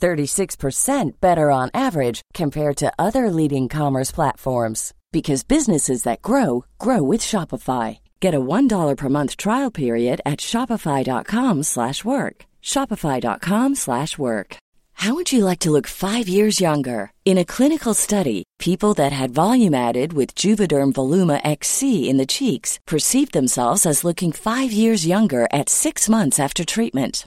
36% better on average compared to other leading commerce platforms because businesses that grow grow with Shopify. Get a $1 per month trial period at shopify.com/work. shopify.com/work. How would you like to look 5 years younger? In a clinical study, people that had volume added with Juvederm Voluma XC in the cheeks perceived themselves as looking 5 years younger at 6 months after treatment.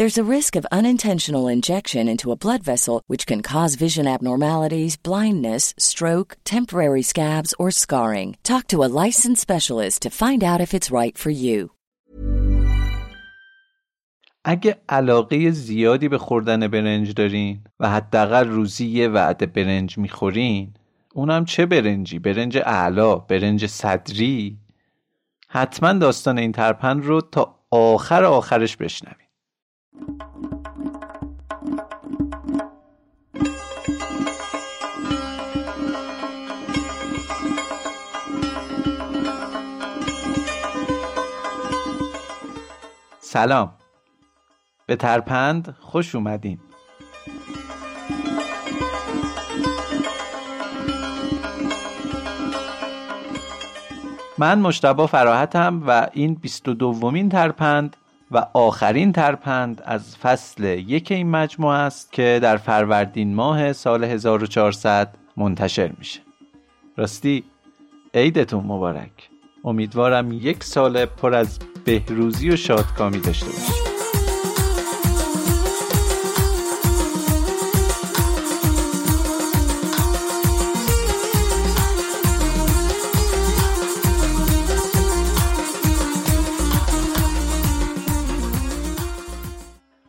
There's a risk of unintentional injection into a blood vessel, which can cause vision abnormalities, blindness, stroke, temporary scabs, or scarring. Talk to a licensed specialist to find out if it's right for you. اگه علاقه زیادی به خوردن برنج دارین و حداقل روزی یه وعده برنج می‌خورین اونم چه برنجی؟ برنج اعلا، برنج صدری حتما داستان این ترپند رو تا آخر آخرش بشنوین سلام. به ترپند خوش اومدین. من مشتبا فراحتم و این 22 دومین ترپند و آخرین ترپند از فصل یک این مجموعه است که در فروردین ماه سال 1400 منتشر میشه. راستی عیدتون مبارک. امیدوارم یک سال پر از بهروزی و شادکامی داشته باشید.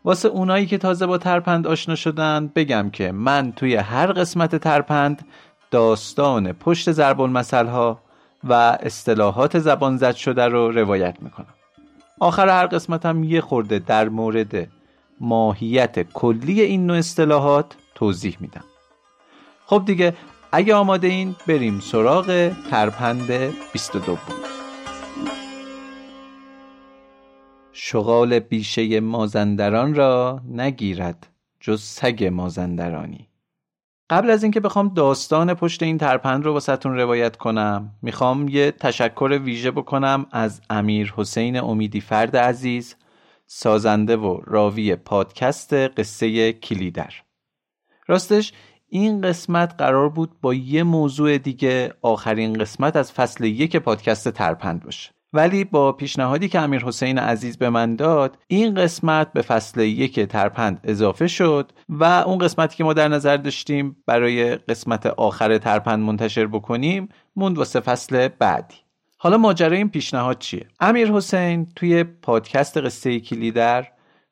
واسه اونایی که تازه با ترپند آشنا شدن بگم که من توی هر قسمت ترپند داستان پشت المثل ها و اصطلاحات زبان زد شده رو روایت می‌کنم. آخر هر قسمت هم یه خورده در مورد ماهیت کلی این نوع اصطلاحات توضیح میدم. خب دیگه اگه آماده این بریم سراغ ترپند 22 شغال بیشه مازندران را نگیرد جز سگ مازندرانی. قبل از اینکه بخوام داستان پشت این ترپند رو واسه‌تون روایت کنم می‌خوام یه تشکر ویژه بکنم از امیر حسین امیدی فرد عزیز سازنده و راوی پادکست قصه کلیدر. راستش این قسمت قرار بود با یه موضوع دیگه آخرین قسمت از فصل یک پادکست ترپند باشه. ولی با پیشنهادی که امیر حسین عزیز به من داد این قسمت به فصل یک ترپند اضافه شد و اون قسمتی که ما در نظر داشتیم برای قسمت آخر ترپند منتشر بکنیم موند واسه فصل بعدی. حالا ماجرای این پیشنهاد چیه؟ امیر حسین توی پادکست قصه کلیدر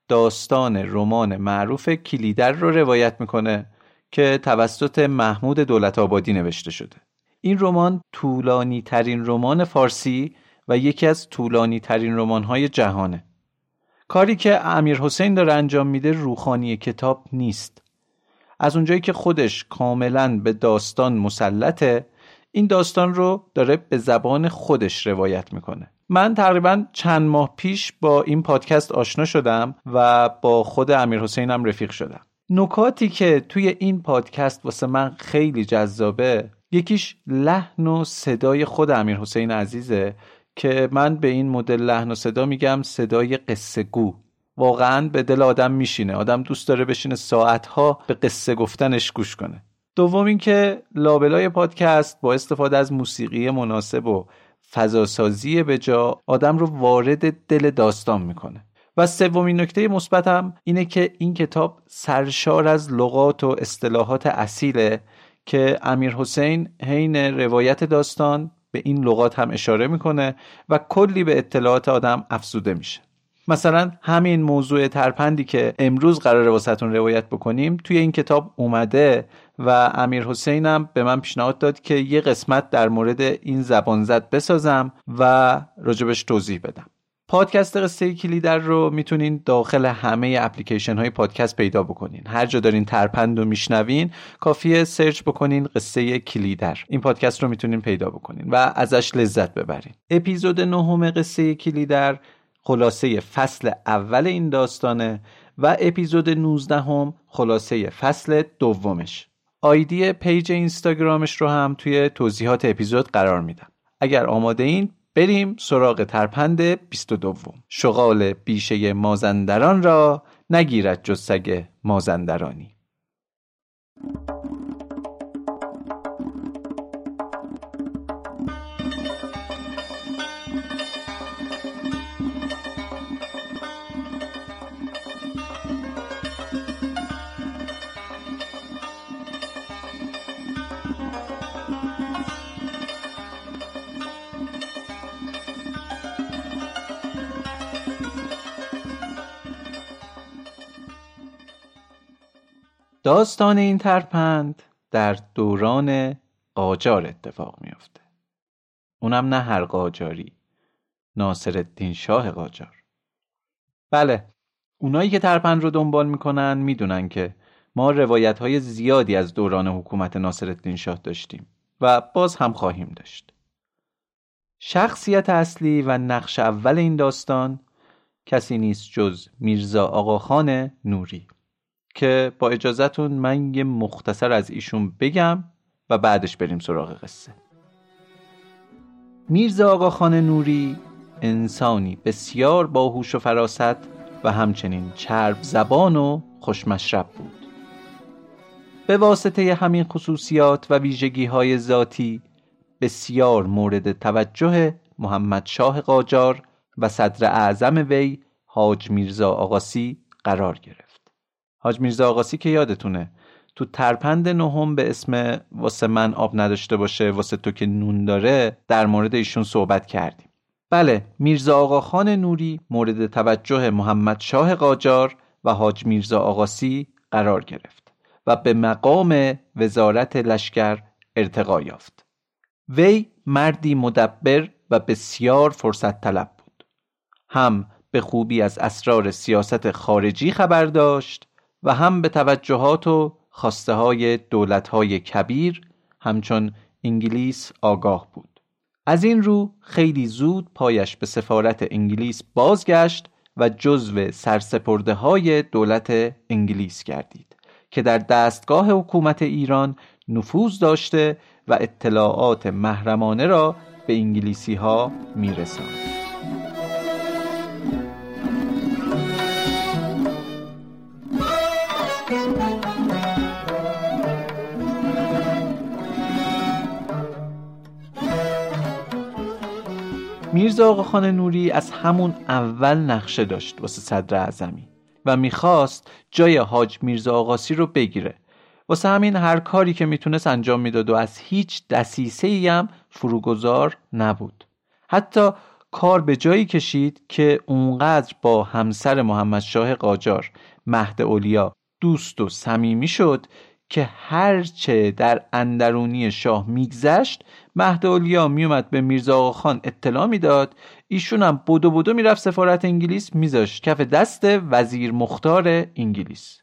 داستان رمان معروف کلیدر رو روایت می‌کنه که توسط محمود دولت آبادی نوشته شده. این رمان طولانی ترین رمان فارسی و یکی از طولانی ترین رمان های جهانه. کاری که امیر حسین داره انجام میده روخانی کتاب نیست. از اونجایی که خودش کاملا به داستان مسلطه این داستان رو داره به زبان خودش روایت می‌کنه. من تقریبا چند ماه پیش با این پادکست آشنا شدم و با خود امیر حسینم رفیق شدم. نکاتی که توی این پادکست واسه من خیلی جذابه یکیش لحن و صدای خود امیر حسین عزیزه که من به این مدل لحن و صدا میگم صدای قصه گو. واقعا به دل آدم میشینه. آدم دوست داره بشینه ساعتها به قصه گفتنش گوش کنه. دوم اینکه لابلای پادکست با استفاده از موسیقی مناسب و فضاسازی به جا آدم رو وارد دل داستان می‌کنه. و سومین نکته مثبتم اینه که این کتاب سرشار از لغات و اصطلاحات اصیله که امیر حسین حین روایت داستان به این لغات هم اشاره می‌کنه و کلی به اطلاعات آدم افزوده میشه. مثلا همین موضوع ترپندی که امروز قرار واسهتون روایت بکنیم توی این کتاب اومده و امیر حسینم به من پیشنهاد داد که یه قسمت در مورد این زبانزد بسازم و راجع بهش توضیح بدم. پادکست قصه کلیدر رو می‌تونین داخل همه اپلیکیشن های پادکست پیدا بکنین. هر جا دارین ترپند رو میشنوین کافیه search بکنین قصه کلیدر. این پادکست رو می‌تونین پیدا بکنین و ازش لذت ببرین. اپیزود نهم قصه کلیدر خلاصه فصل اول این داستانه و اپیزود 19 هم خلاصه فصل دومش. آیدی پیج اینستاگرامش رو هم توی توضیحات اپیزود قرار میدم. اگر آماده این بریم سراغ ترپند 22 شغال بیشه مازندران را نگیرد جز سگ مازندرانی. داستان این ترپند در دوران قاجار اتفاق میافته. اونم نه هر قاجاری ناصر الدین شاه قاجار. بله اونایی که ترپند رو دنبال می‌کنن می‌دونن که ما روایت های زیادی از دوران حکومت ناصر الدین شاه داشتیم و باز هم خواهیم داشت. شخصیت اصلی و نقش اول این داستان کسی نیست جز میرزا آقاخان نوری. که با اجازهتون من یه مختصر از ایشون بگم و بعدش بریم سراغ قصه. میرزا آقاخان نوری انسانی بسیار باهوش و فراست و همچنین چرب زبان و خوشمشرب بود. به واسطه همین خصوصیات و ویژگی های ذاتی بسیار مورد توجه محمد شاه قاجار و صدر اعظم وی حاج میرزا آقاسی قرار گرفت. حاج میرزا آقاسی که یادتونه تو ترپند نهم به اسم واسه من آب نداشته باشه واسه تو که نون داره در مورد ایشون صحبت کردیم. بله میرزا آقاخان نوری مورد توجه محمد شاه قاجار و حاج میرزا آقاسی قرار گرفت و به مقام وزارت لشکر ارتقا یافت. وی مردی مدبر و بسیار فرصت طلب بود. هم به خوبی از اسرار سیاست خارجی خبر داشت و هم به توجهات و خواسته های دولت های کبیر همچون انگلیس آگاه بود از این رو خیلی زود پایش به سفارت انگلیس بازگشت و جزو سرسپرده های دولت انگلیس گردید که در دستگاه حکومت ایران نفوذ داشته و اطلاعات محرمانه را به انگلیسی ها میرساند. میرزا آقاخان نوری از همون اول نقشه داشت واسه صدر اعظمی و می‌خواست جای حاج میرزا آقاسی رو بگیره. واسه همین هر کاری که می‌تونست انجام می‌داد و از هیچ دسیسه هم فروگذار نبود. حتی کار به جایی کشید که اونقدر با همسر محمد شاه قاجار مهد اولیا دوست و صمیمی شد که هرچه در اندرونی شاه میگذشت مهد اولیا میومد به میرزا خان اطلاع می‌داد. ایشون هم بودو بودو می‌رفت سفارت انگلیس میذاشت کف دست وزیر مختار انگلیس.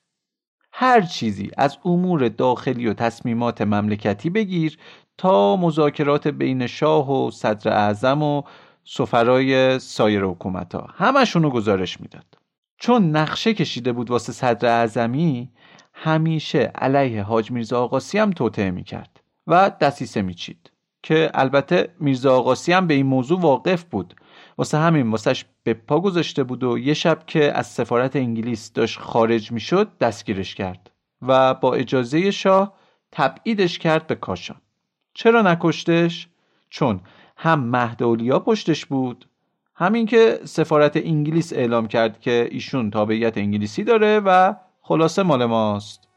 هر چیزی از امور داخلی و تصمیمات مملکتی بگیر تا مذاکرات بین شاه و صدر اعظم و سفرای سایر حکومت ها همشونو گزارش می‌داد. چون نقشه کشیده بود واسه صدر اعظمی همیشه علیه حاج میرزا آقاسی هم توطعه می‌کرد و دسیسه میچید که البته میرزا آقاسی هم به این موضوع واقف بود واسه همین واسهش به پا گذاشته بود و یه شب که از سفارت انگلیس داشت خارج می‌شد دستگیرش کرد و با اجازه شاه تبعیدش کرد به کاشان چرا نکشتش؟ چون هم مهد پشتش بود همین که سفارت انگلیس اعلام کرد که ایشون تابعیت انگلیسی داره و خلاصه مال ماست.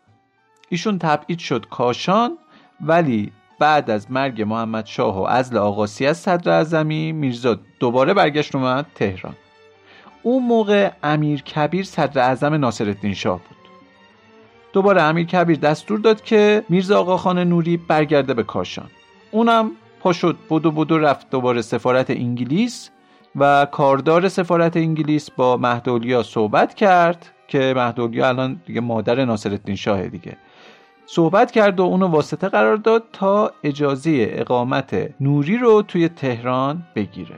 ایشون تبعید شد کاشان ولی بعد از مرگ محمد شاه و ازل آقاسی از صدر اعظمی میرزا دوباره برگشت اومد تهران. اون موقع امیر کبیر صدر اعظم ناصرالدین شاه بود. دوباره امیر کبیر دستور داد که میرزا آقاخان نوری برگرده به کاشان. اونم پا شد بدو بدو رفت دوباره سفارت انگلیس و کاردار سفارت انگلیس با مهدولیا صحبت کرد. که مهدولیا الان دیگه مادر ناصرالدین شاه دیگه. صحبت کرد و اونو واسطه قرار داد تا اجازه اقامت نوری رو توی تهران بگیره.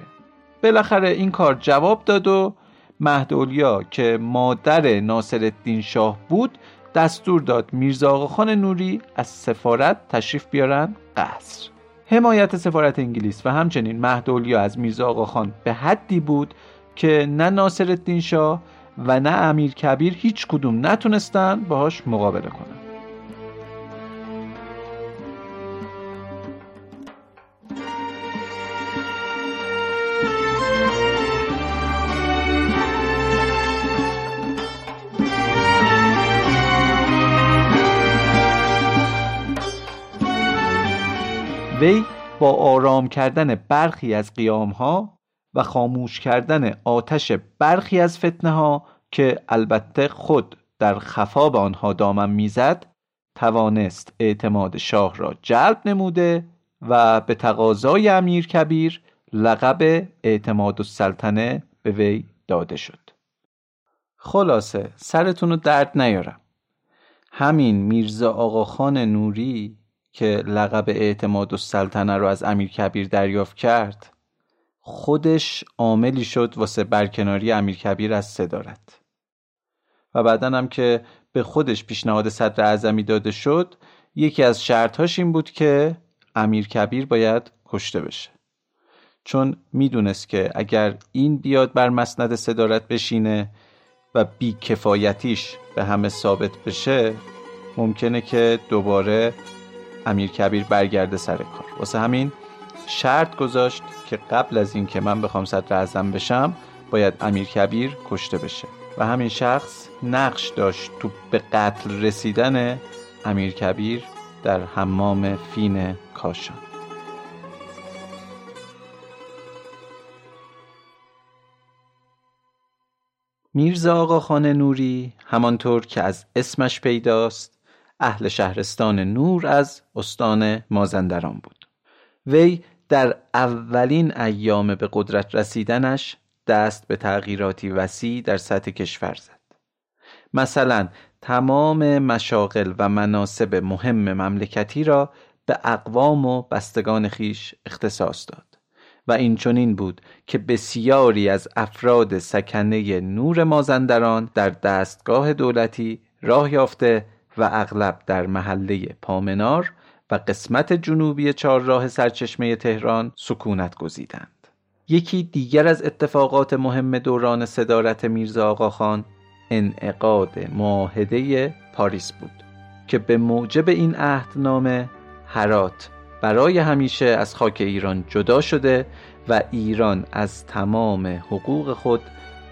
بالاخره این کار جواب داد و مهدولیا که مادر ناصرالدین شاه بود دستور داد میرزا آقاخان نوری از سفارت تشریف بیارن قصر. حمایت سفارت انگلیس و همچنین مهدولیا از میرزا آقاخان به حدی بود که نه ناصرالدین شاه و نه امیر کبیر هیچ کدوم نتونستن باهاش مقابله کنن. وی با آرام کردن برخی از قیام ها و خاموش کردن آتش برخی از فتنه ها که البته خود در خفا به آنها دامن می‌زد توانست اعتماد شاه را جلب نموده و به تقاضای امیر کبیر لقب اعتماد السلطنه به وی داده شد. خلاصه سرتون رو درد نیارم. همین میرزا آقاخان نوری که لقب اعتماد السلطنه رو از امیر کبیر دریافت کرد خودش عاملی شد واسه برکناری امیر کبیر از صدارت و بعدا هم که به خودش پیشنهاد صدر اعظمی داده شد یکی از شرطهاش این بود که امیر کبیر باید کشته بشه. چون می‌دونست که اگر این بیاد بر مسند صدارت بشینه و بیکفایتیش به همه ثابت بشه ممکنه که دوباره امیر کبیر برگرده سر کار. واسه همین شرط گذاشت که قبل از اینکه من بخوام صدر اعظم بشم باید امیر کبیر کشته بشه. و همین شخص نقش داشت تو به قتل رسیدن امیر کبیر در حمام فین کاشان. میرزا آقا خانه نوری همانطور که از اسمش پیداست اهل شهرستان نور از استان مازندران بود. وی در اولین ایام به قدرت رسیدنش دست به تغییراتی وسیع در سطح کشور زد. مثلا تمام مشاغل و مناسب مهم مملکتی را به اقوام و بستگان خیش اختصاص داد و این چنین بود که بسیاری از افراد سکنه نور مازندران در دستگاه دولتی راه یافته و اغلب در محله پامنار و قسمت جنوبی چهارراه سرچشمه تهران سکونت گزیدند. یکی دیگر از اتفاقات مهم دوران صدارت میرزا آقاخان انعقاد معاهده پاریس بود که به موجب این عهدنامه هرات برای همیشه از خاک ایران جدا شده و ایران از تمام حقوق خود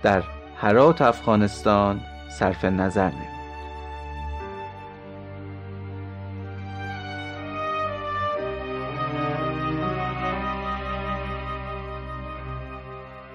در هرات افغانستان صرف نظر نمود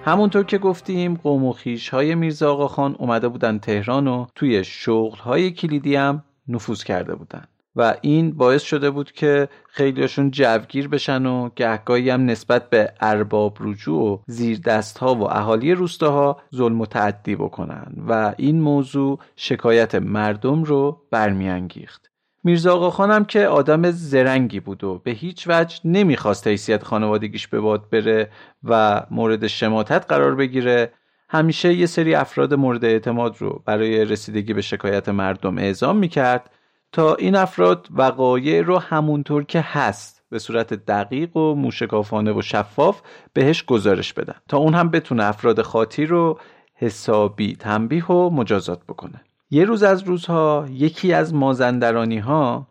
همونطور که گفتیم قوم و خیش های میرزا آقا خان اومده بودن تهران و توی شغل های کلیدی هم نفوذ کرده بودن. و این باعث شده بود که خیلیشون جوگیر بشن و گهگاهی هم نسبت به ارباب رجوع و زیر دست ها و اهالی روستاها ظلم و تعدی بکنن. و این موضوع شکایت مردم رو برمیانگیخت. میرزا آقا خانم که آدم زرنگی بود و به هیچ وجه نمی‌خواست حیثیت خانوادگیش به باد بره و مورد شماتت قرار بگیره. همیشه یه سری افراد مورد اعتماد رو برای رسیدگی به شکایت مردم اعزام می‌کرد تا این افراد وقایع رو همونطور که هست به صورت دقیق و موشکافانه و شفاف بهش گزارش بدن تا اون هم بتونه افراد خاطی رو حسابی تنبیه و مجازات بکنه. یه روز از روزها یکی از مازندرانی ها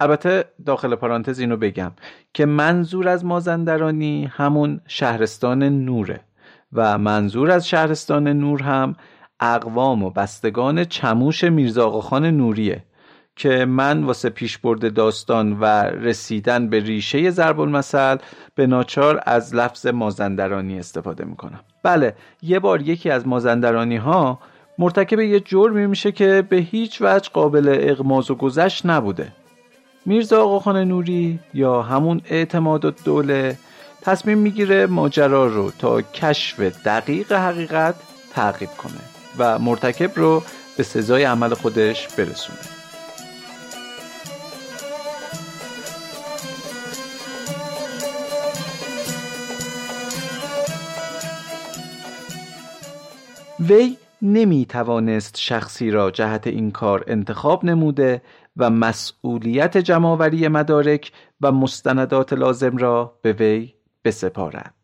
البته داخل پرانتز اینو بگم که منظور از مازندرانی همون شهرستان نوره و منظور از شهرستان نور هم اقوام و بستگان چموش میرزا خان نوریه که من واسه پیشبرد داستان و رسیدن به ریشه ضرب المثل به ناچار از لفظ مازندرانی استفاده می‌کنم. بله یه بار یکی از مازندرانی ها مرتکب یه جرمی میشه که به هیچ وجه قابل اغماز و گذشت نبوده. میرزا آقاخان نوری یا همون اعتماد دوله تصمیم می‌گیره ماجرا رو تا کشف دقیق حقیقت تعقیب کنه و مرتکب رو به سزای عمل خودش برسونه. وی نمی توانست شخصی را جهت این کار انتخاب نموده و مسئولیت جمعآوری مدارک و مستندات لازم را به وی بسپارد.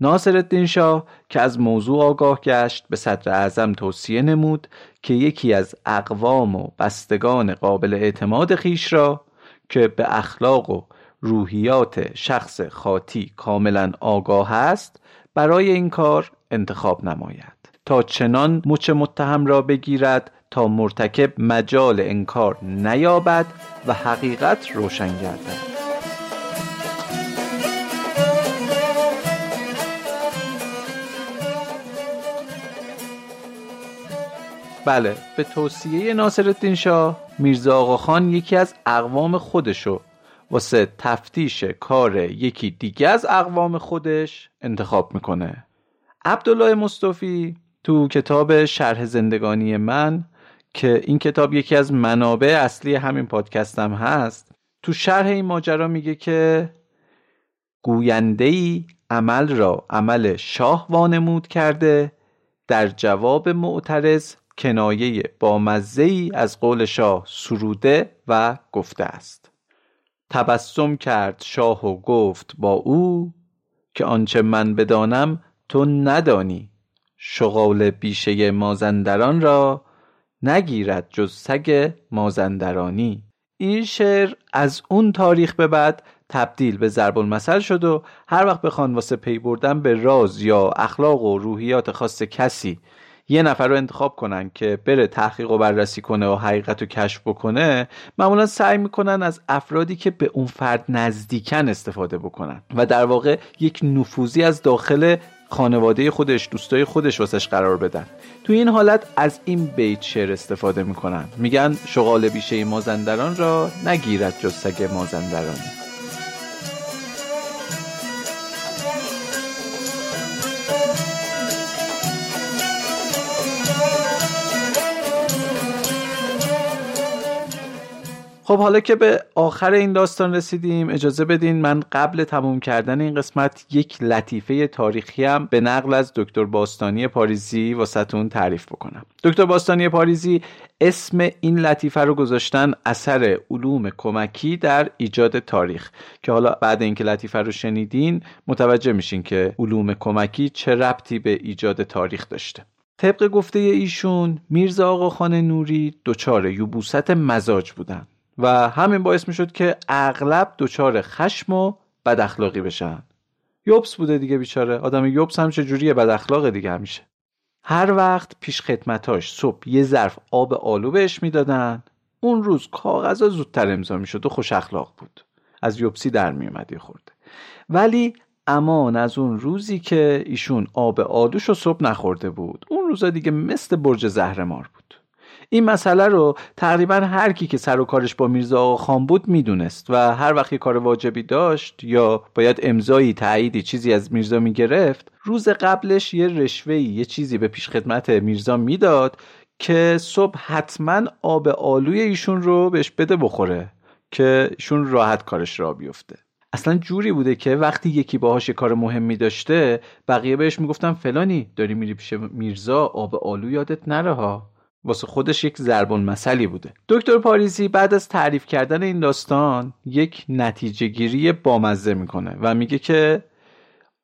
ناصر الدین شاه که از موضوع آگاه گشت به صدر اعظم توصیه نمود که یکی از اقوام و بستگان قابل اعتماد خیش را که به اخلاق و روحیات شخص خاطی کاملا آگاه است برای این کار انتخاب نماید. تا چنان مچ متهم را بگیرد تا مرتکب مجال انکار نیابد و حقیقت روشن گردد. بله به توصیه ناصرالدین شاه میرزا آقا خان یکی از اقوام خودشو واسه تفتیش کار یکی دیگه از اقوام خودش انتخاب می‌کنه. عبدالله مصطفی تو کتاب شرح زندگانی من که این کتاب یکی از منابع اصلی همین پادکستم هست تو شرح این ماجرا میگه که گوینده ای عمل را عمل شاه وانمود کرده در جواب معترض کنایه با مزه از قول شاه سروده و گفته است. تبسم کرد شاه و گفت با او که آنچه من بدانم تو ندانی. شغال بیشه مازندران را نگیرد جز سگ مازندرانی. این شعر از اون تاریخ به بعد تبدیل به ضرب المثل شد و هر وقت بخوان واسه پی بردن به راز یا اخلاق و روحیات خاص کسی یه نفر رو انتخاب کنن که بره تحقیق و بررسی کنه و حقیقت رو کشف بکنه معمولا سعی می‌کنن از افرادی که به اون فرد نزدیکن استفاده بکنن و در واقع یک نفوذی از داخل خانواده خودش دوستای خودش واسش قرار بدن. تو این حالت از این بیت شعر استفاده می‌کنن. میگن شغال بیشه مازندران را نگیرد جز سگ مازندران. خب حالا که به آخر این داستان رسیدیم اجازه بدین من قبل تموم کردن این قسمت یک لطیفه تاریخی هم به نقل از دکتر باستانی پاریزی واسهتون تعریف بکنم. دکتر باستانی پاریزی اسم این لطیفه رو گذاشتن اثر علوم کمکی در ایجاد تاریخ که حالا بعد اینکه لطیفه رو شنیدین متوجه میشین که علوم کمکی چه ربطی به ایجاد تاریخ داشته. طبق گفته ایشون میرزا آقاخان نوری دچار یوبوست مزاج بودن. و همین باعث می‌شد که اغلب دچار خشم و بد اخلاقی بشن. یوبس بوده دیگه بیچاره. آدم یوبس هم چجوریه؟ بد اخلاق دیگه همیشه. هر وقت پیش خدمتاش صبح یه ظرف آب آلو بهش می‌دادن اون روز کاغذا زودتر امضا می‌شد و خوش اخلاق بود. از یوبسی در میومد خورده. ولی امان از اون روزی که ایشون آب آلوش رو صبح نخورده بود اون روزا دیگه مثل برج زهرمار بود. این مسئله رو تقریبا هر کی که سر و کارش با میرزا آقا خان بود می‌دونست و هر وقت کار واجبی داشت یا باید امضایی تاییدی چیزی از میرزا می‌گرفت روز قبلش یه رشوهی یه چیزی به پیش خدمت میرزا می‌داد که صبح حتما آب آلوی ایشون رو بهش بده بخوره که ایشون راحت کارش را بیفته. اصلا جوری بوده که وقتی یکی باهاش کار مهمی داشته بقیه بهش می‌گفتن فلانی داری میری پیش میرزا آب آلو یادت نره ها. واسه خودش یک زربان مسئلی بوده. دکتر پاریزی بعد از تعریف کردن این داستان یک نتیجه گیری بامزه می‌کنه و میگه که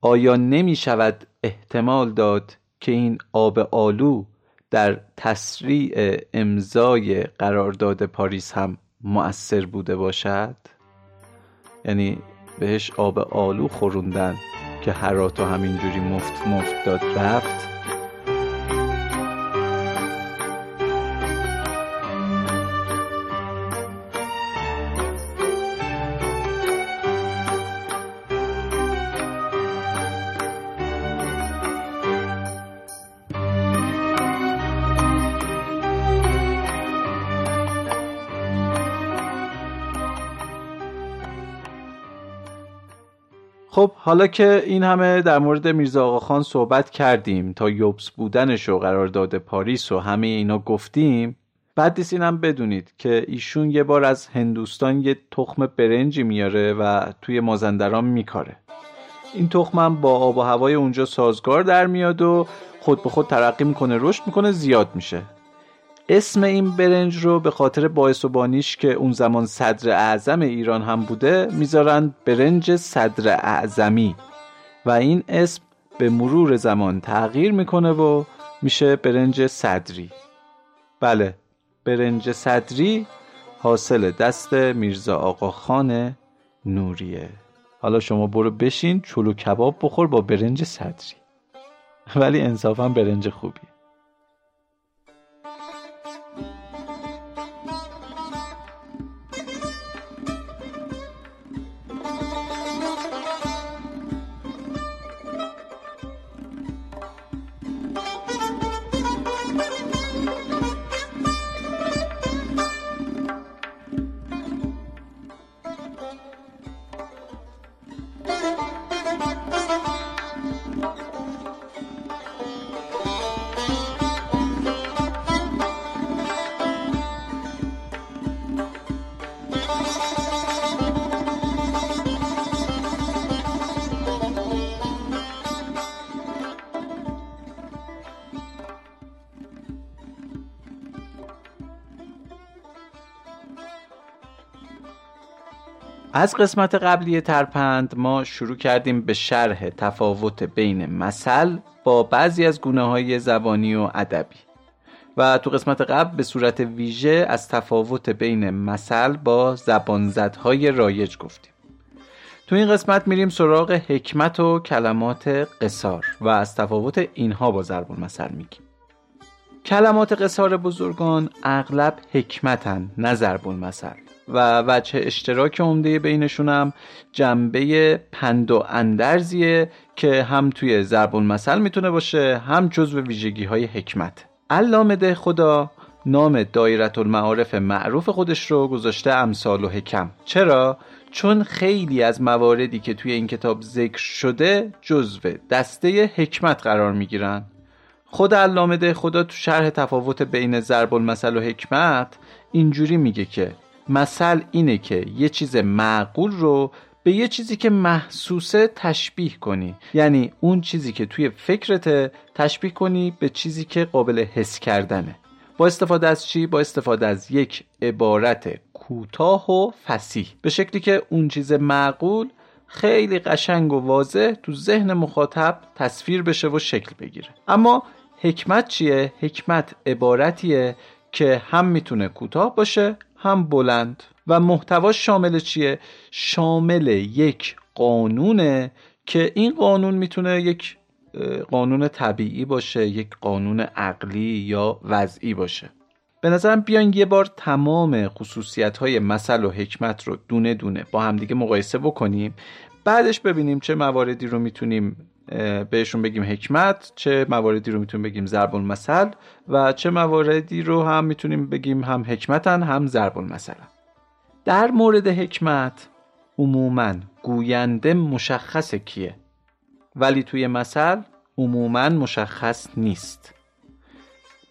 آیا نمی شود احتمال داد که این آب آلو در تسریع امضای قرارداد پاریس هم مؤثر بوده باشد؟ یعنی بهش آب آلو خوروندن که هراتو همینجوری مفت مفت داد رفت. حالا که این همه در مورد میرزا آقا خان صحبت کردیم تا یوبس بودنش و قرارداد پاریس و همه اینا گفتیم بعد نیست اینم بدونید که ایشون یه بار از هندوستان یه تخم برنجی میاره و توی مازندران میکاره. این تخمم با آب و هوای اونجا سازگار در میاد و خود به خود ترقی می‌کنه رشد می‌کنه زیاد میشه. اسم این برنج رو به خاطر باعث و بانیش که اون زمان صدر اعظم ایران هم بوده می‌ذارن برنج صدر اعظمی. و این اسم به مرور زمان تغییر می‌کنه و میشه برنج صدری. بله برنج صدری حاصل دست میرزا آقا خان نوریه. حالا شما برو بشین چلو کباب بخور با برنج صدری. ولی انصافا برنج خوبیه. از قسمت قبلی ترپند ما شروع کردیم به شرح تفاوت بین مثل با بعضی از گونه های زبانی و ادبی. و تو قسمت قبل به صورت ویژه از تفاوت بین مثل با زبانزدهای رایج گفتیم. تو این قسمت میریم سراغ حکمت و کلمات قصار و از تفاوت اینها با ضرب المثل میگیم. کلمات قصار بزرگان اغلب حکمتن نه ضرب المثل و وجه اشتراک عمده بینشون هم جنبه پند و اندرزیه که هم توی ضرب المثل می‌تونه باشه هم جزو ویژگی های حکمت علامه خدا نام دایرت المعارف معروف خودش رو گذاشته امثال و حکم. چرا؟ چون خیلی از مواردی که توی این کتاب ذکر شده جزو دسته حکمت قرار می‌گیرن. خود علامه خدا تو شرح تفاوت بین ضرب المثل و حکمت اینجوری میگه که مثل اینه که یه چیز معقول رو به یه چیزی که محسوسه تشبیه کنی یعنی اون چیزی که توی فکرت تشبیه کنی به چیزی که قابل حس کردنه با استفاده از چی؟ با استفاده از یک عبارت کوتاه و فسیح به شکلی که اون چیز معقول خیلی قشنگ و واضح تو ذهن مخاطب تصویر بشه و شکل بگیره اما حکمت چیه؟ حکمت عبارتیه که هم می‌تونه کوتاه باشه هم بلند. و محتوا شامل چیه؟ شامل یک قانونه که این قانون می‌تونه یک قانون طبیعی باشه یک قانون عقلی یا وضعی باشه. به نظرم بیاین یه بار تمام خصوصیت های مثل و حکمت رو دونه دونه با همدیگه مقایسه بکنیم. بعدش ببینیم چه مواردی رو می‌تونیم بهشون بگیم حکمت چه مواردی رو می‌تونیم بگیم ضرب المثل و چه مواردی رو هم می‌تونیم بگیم هم حکمتن هم ضرب المثل در مورد حکمت عموما گوینده مشخص کیه؟ ولی توی مثل عموما مشخص نیست.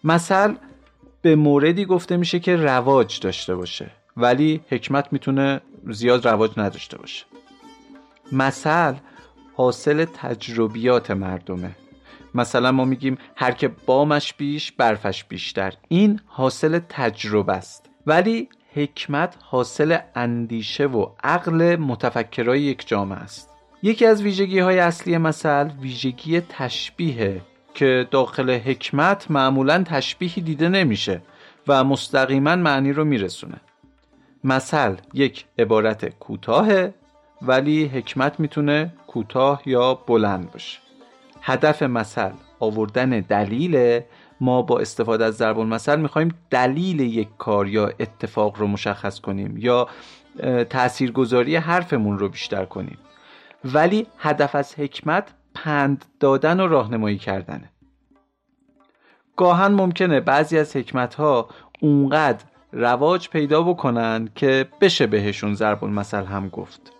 مثل به موردی گفته میشه که رواج داشته باشه ولی حکمت می‌تونه زیاد رواج نداشته باشه. مثل حاصل تجربیات مردمه. مثلا ما میگیم هر که بامش بیش برفش بیشتر. این حاصل تجربه است. ولی حکمت حاصل اندیشه و عقل متفکرای یک جامعه است. یکی از ویژگی های اصلی مثل ویژگی تشبیه که داخل حکمت معمولا تشبیهی دیده نمیشه و مستقیما معنی رو میرسونه. مثل یک عبارت کوتاهه ولی حکمت می‌تونه کوتاه یا بلند باشه. هدف مثل آوردن دلیل ما با استفاده از ضرب المثل می‌خوایم دلیل یک کار یا اتفاق رو مشخص کنیم یا تاثیرگذاری حرفمون رو بیشتر کنیم. ولی هدف از حکمت پند دادن و راهنمایی کردنه. گاهن ممکنه بعضی از حکمت ها اونقدر رواج پیدا بکنن که بشه بهشون ضرب المثل هم گفت.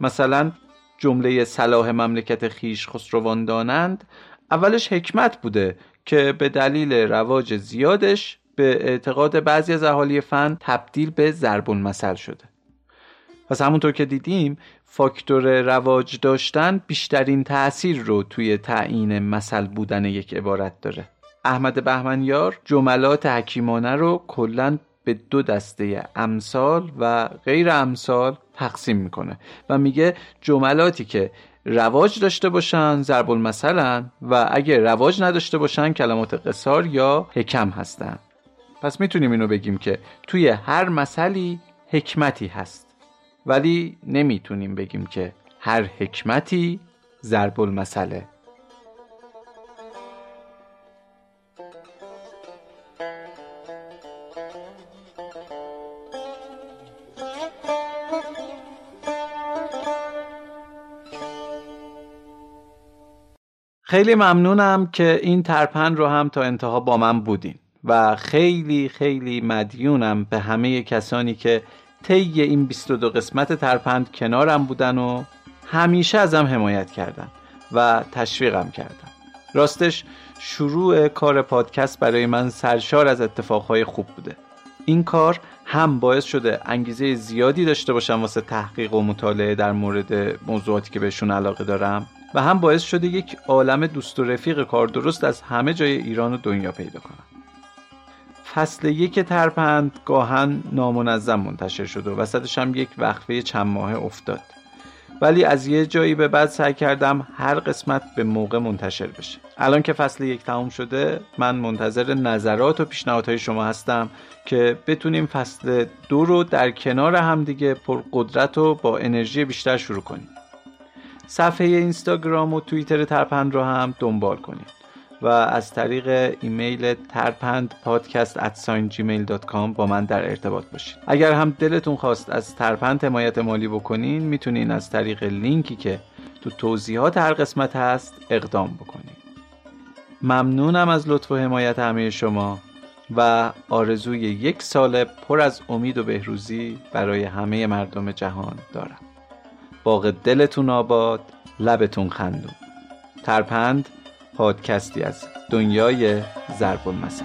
مثلا جمله صلاح مملکت خیش خسروان دانند اولش حکمت بوده که به دلیل رواج زیادش به اعتقاد بعضی از اهالی فن تبدیل به ضرب المثل شده. پس همونطور که دیدیم فاکتور رواج داشتن بیشترین تأثیر رو توی تعیین مثل بودن یک عبارت داره. احمد بهمنیار جملات حکیمانه رو کلا به دو دسته امثال و غیر امثال تقسیم می‌کنه و میگه جملاتی که رواج داشته باشن ضرب المثلن و اگه رواج نداشته باشن کلمات قصار یا حکم هستن. پس می‌تونیم اینو بگیم که توی هر مثلی حکمتی هست. ولی نمی‌تونیم بگیم که هر حکمتی ضرب المثله. خیلی ممنونم که این ترپن رو هم تا انتها با من بودین و خیلی خیلی مدیونم به همه کسانی که طی این 22 قسمت ترپند کنارم بودن و همیشه ازم حمایت کردن و تشویقم کردن. راستش شروع کار پادکست برای من سرشار از اتفاقهای خوب بوده. این کار هم باعث شده انگیزه زیادی داشته باشم واسه تحقیق و مطالعه در مورد موضوعاتی که بهشون علاقه دارم. و هم باعث شده یک عالم دوست و رفیق کار درست از همه جای ایران و دنیا پیدا کنم فصل یک ترپند گاهن نامنظم منتشر شد و وسطش هم یک وقفه چند ماه افتاد. ولی از یه جایی به بعد سعی کردم هر قسمت به موقع منتشر بشه. الان که فصل یک تموم شده من منتظر نظرات و پیشنهادهای شما هستم که بتونیم فصل دو رو در کنار همدیگه پر قدرت و با انرژی بیشتر شروع کنیم. صفحه اینستاگرام و توییتر ترپند رو هم دنبال کنید و از طریق ایمیل ترپند پادکست با من در ارتباط باشید. اگر هم دلتون خواست از ترپند حمایت مالی بکنین می‌تونین از طریق لینکی که تو توضیحات هر قسمت هست اقدام بکنین. ممنونم از لطف و حمایت همه شما و آرزوی یک سال پر از امید و بهروزی برای همه مردم جهان دارم. باغ دلتون آباد لبتون خندون. ترپند پادکستی از دنیای ضرب المثل.